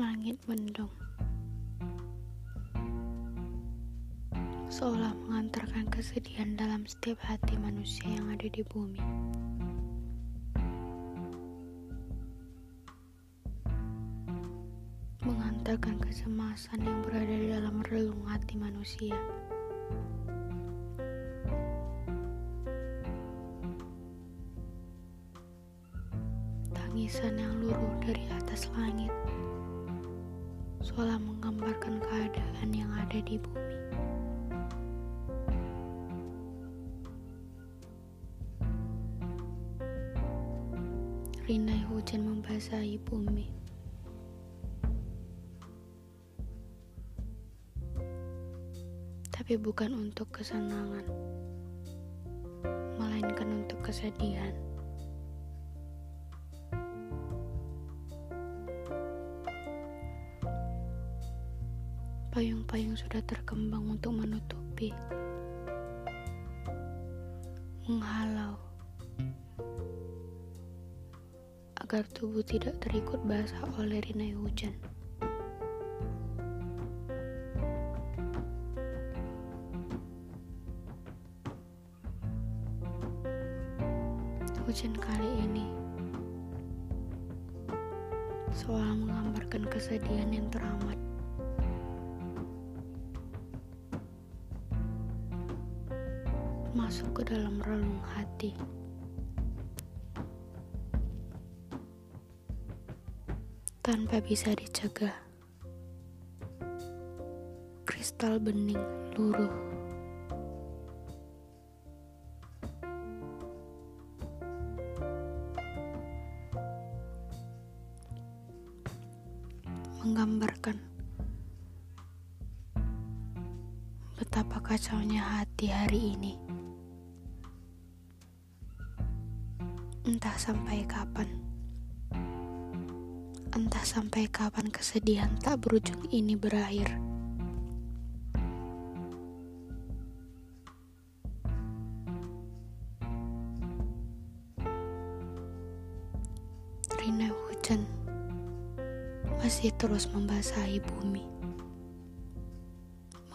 Langit mendung. Seolah mengantarkan kesedihan dalam setiap hati manusia yang ada di bumi. Mengantarkan kecemasan yang berada di dalam relung hati manusia. Tangisan yang luruh dari atas langit, seolah menggambarkan keadaan yang ada di bumi. Rinai hujan membasahi bumi. Tapi bukan untuk kesenangan, melainkan untuk kesedihan. Payung-payung sudah terkembang untuk menutupi, menghalau, agar tubuh tidak terikut basah oleh rinai hujan. Hujan kali ini seolah menggambarkan kesedihan yang teramat. Masuk ke dalam relung hati. Tanpa bisa dicegah, kristal bening luruh. Menggambarkan betapa kacaunya hati hari ini. Entah sampai kapan, entah sampai kapan kesedihan tak berujung ini berakhir. Rina hujan. Masih terus membasahi bumi,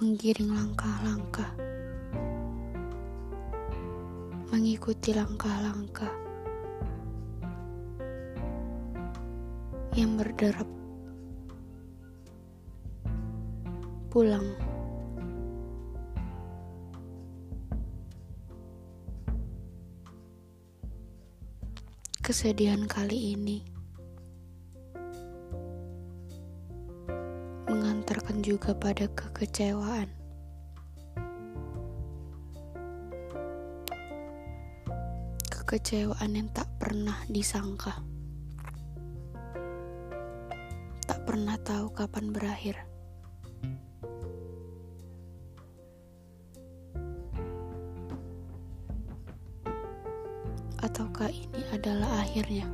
menggiring langkah-langkah, mengikuti langkah-langkah yang berderap pulang. Kesedihan kali ini mengantarkan juga pada kekecewaan. Kekecewaan yang tak pernah disangka. Pernah tahu kapan berakhir. Ataukah ini adalah akhirnya?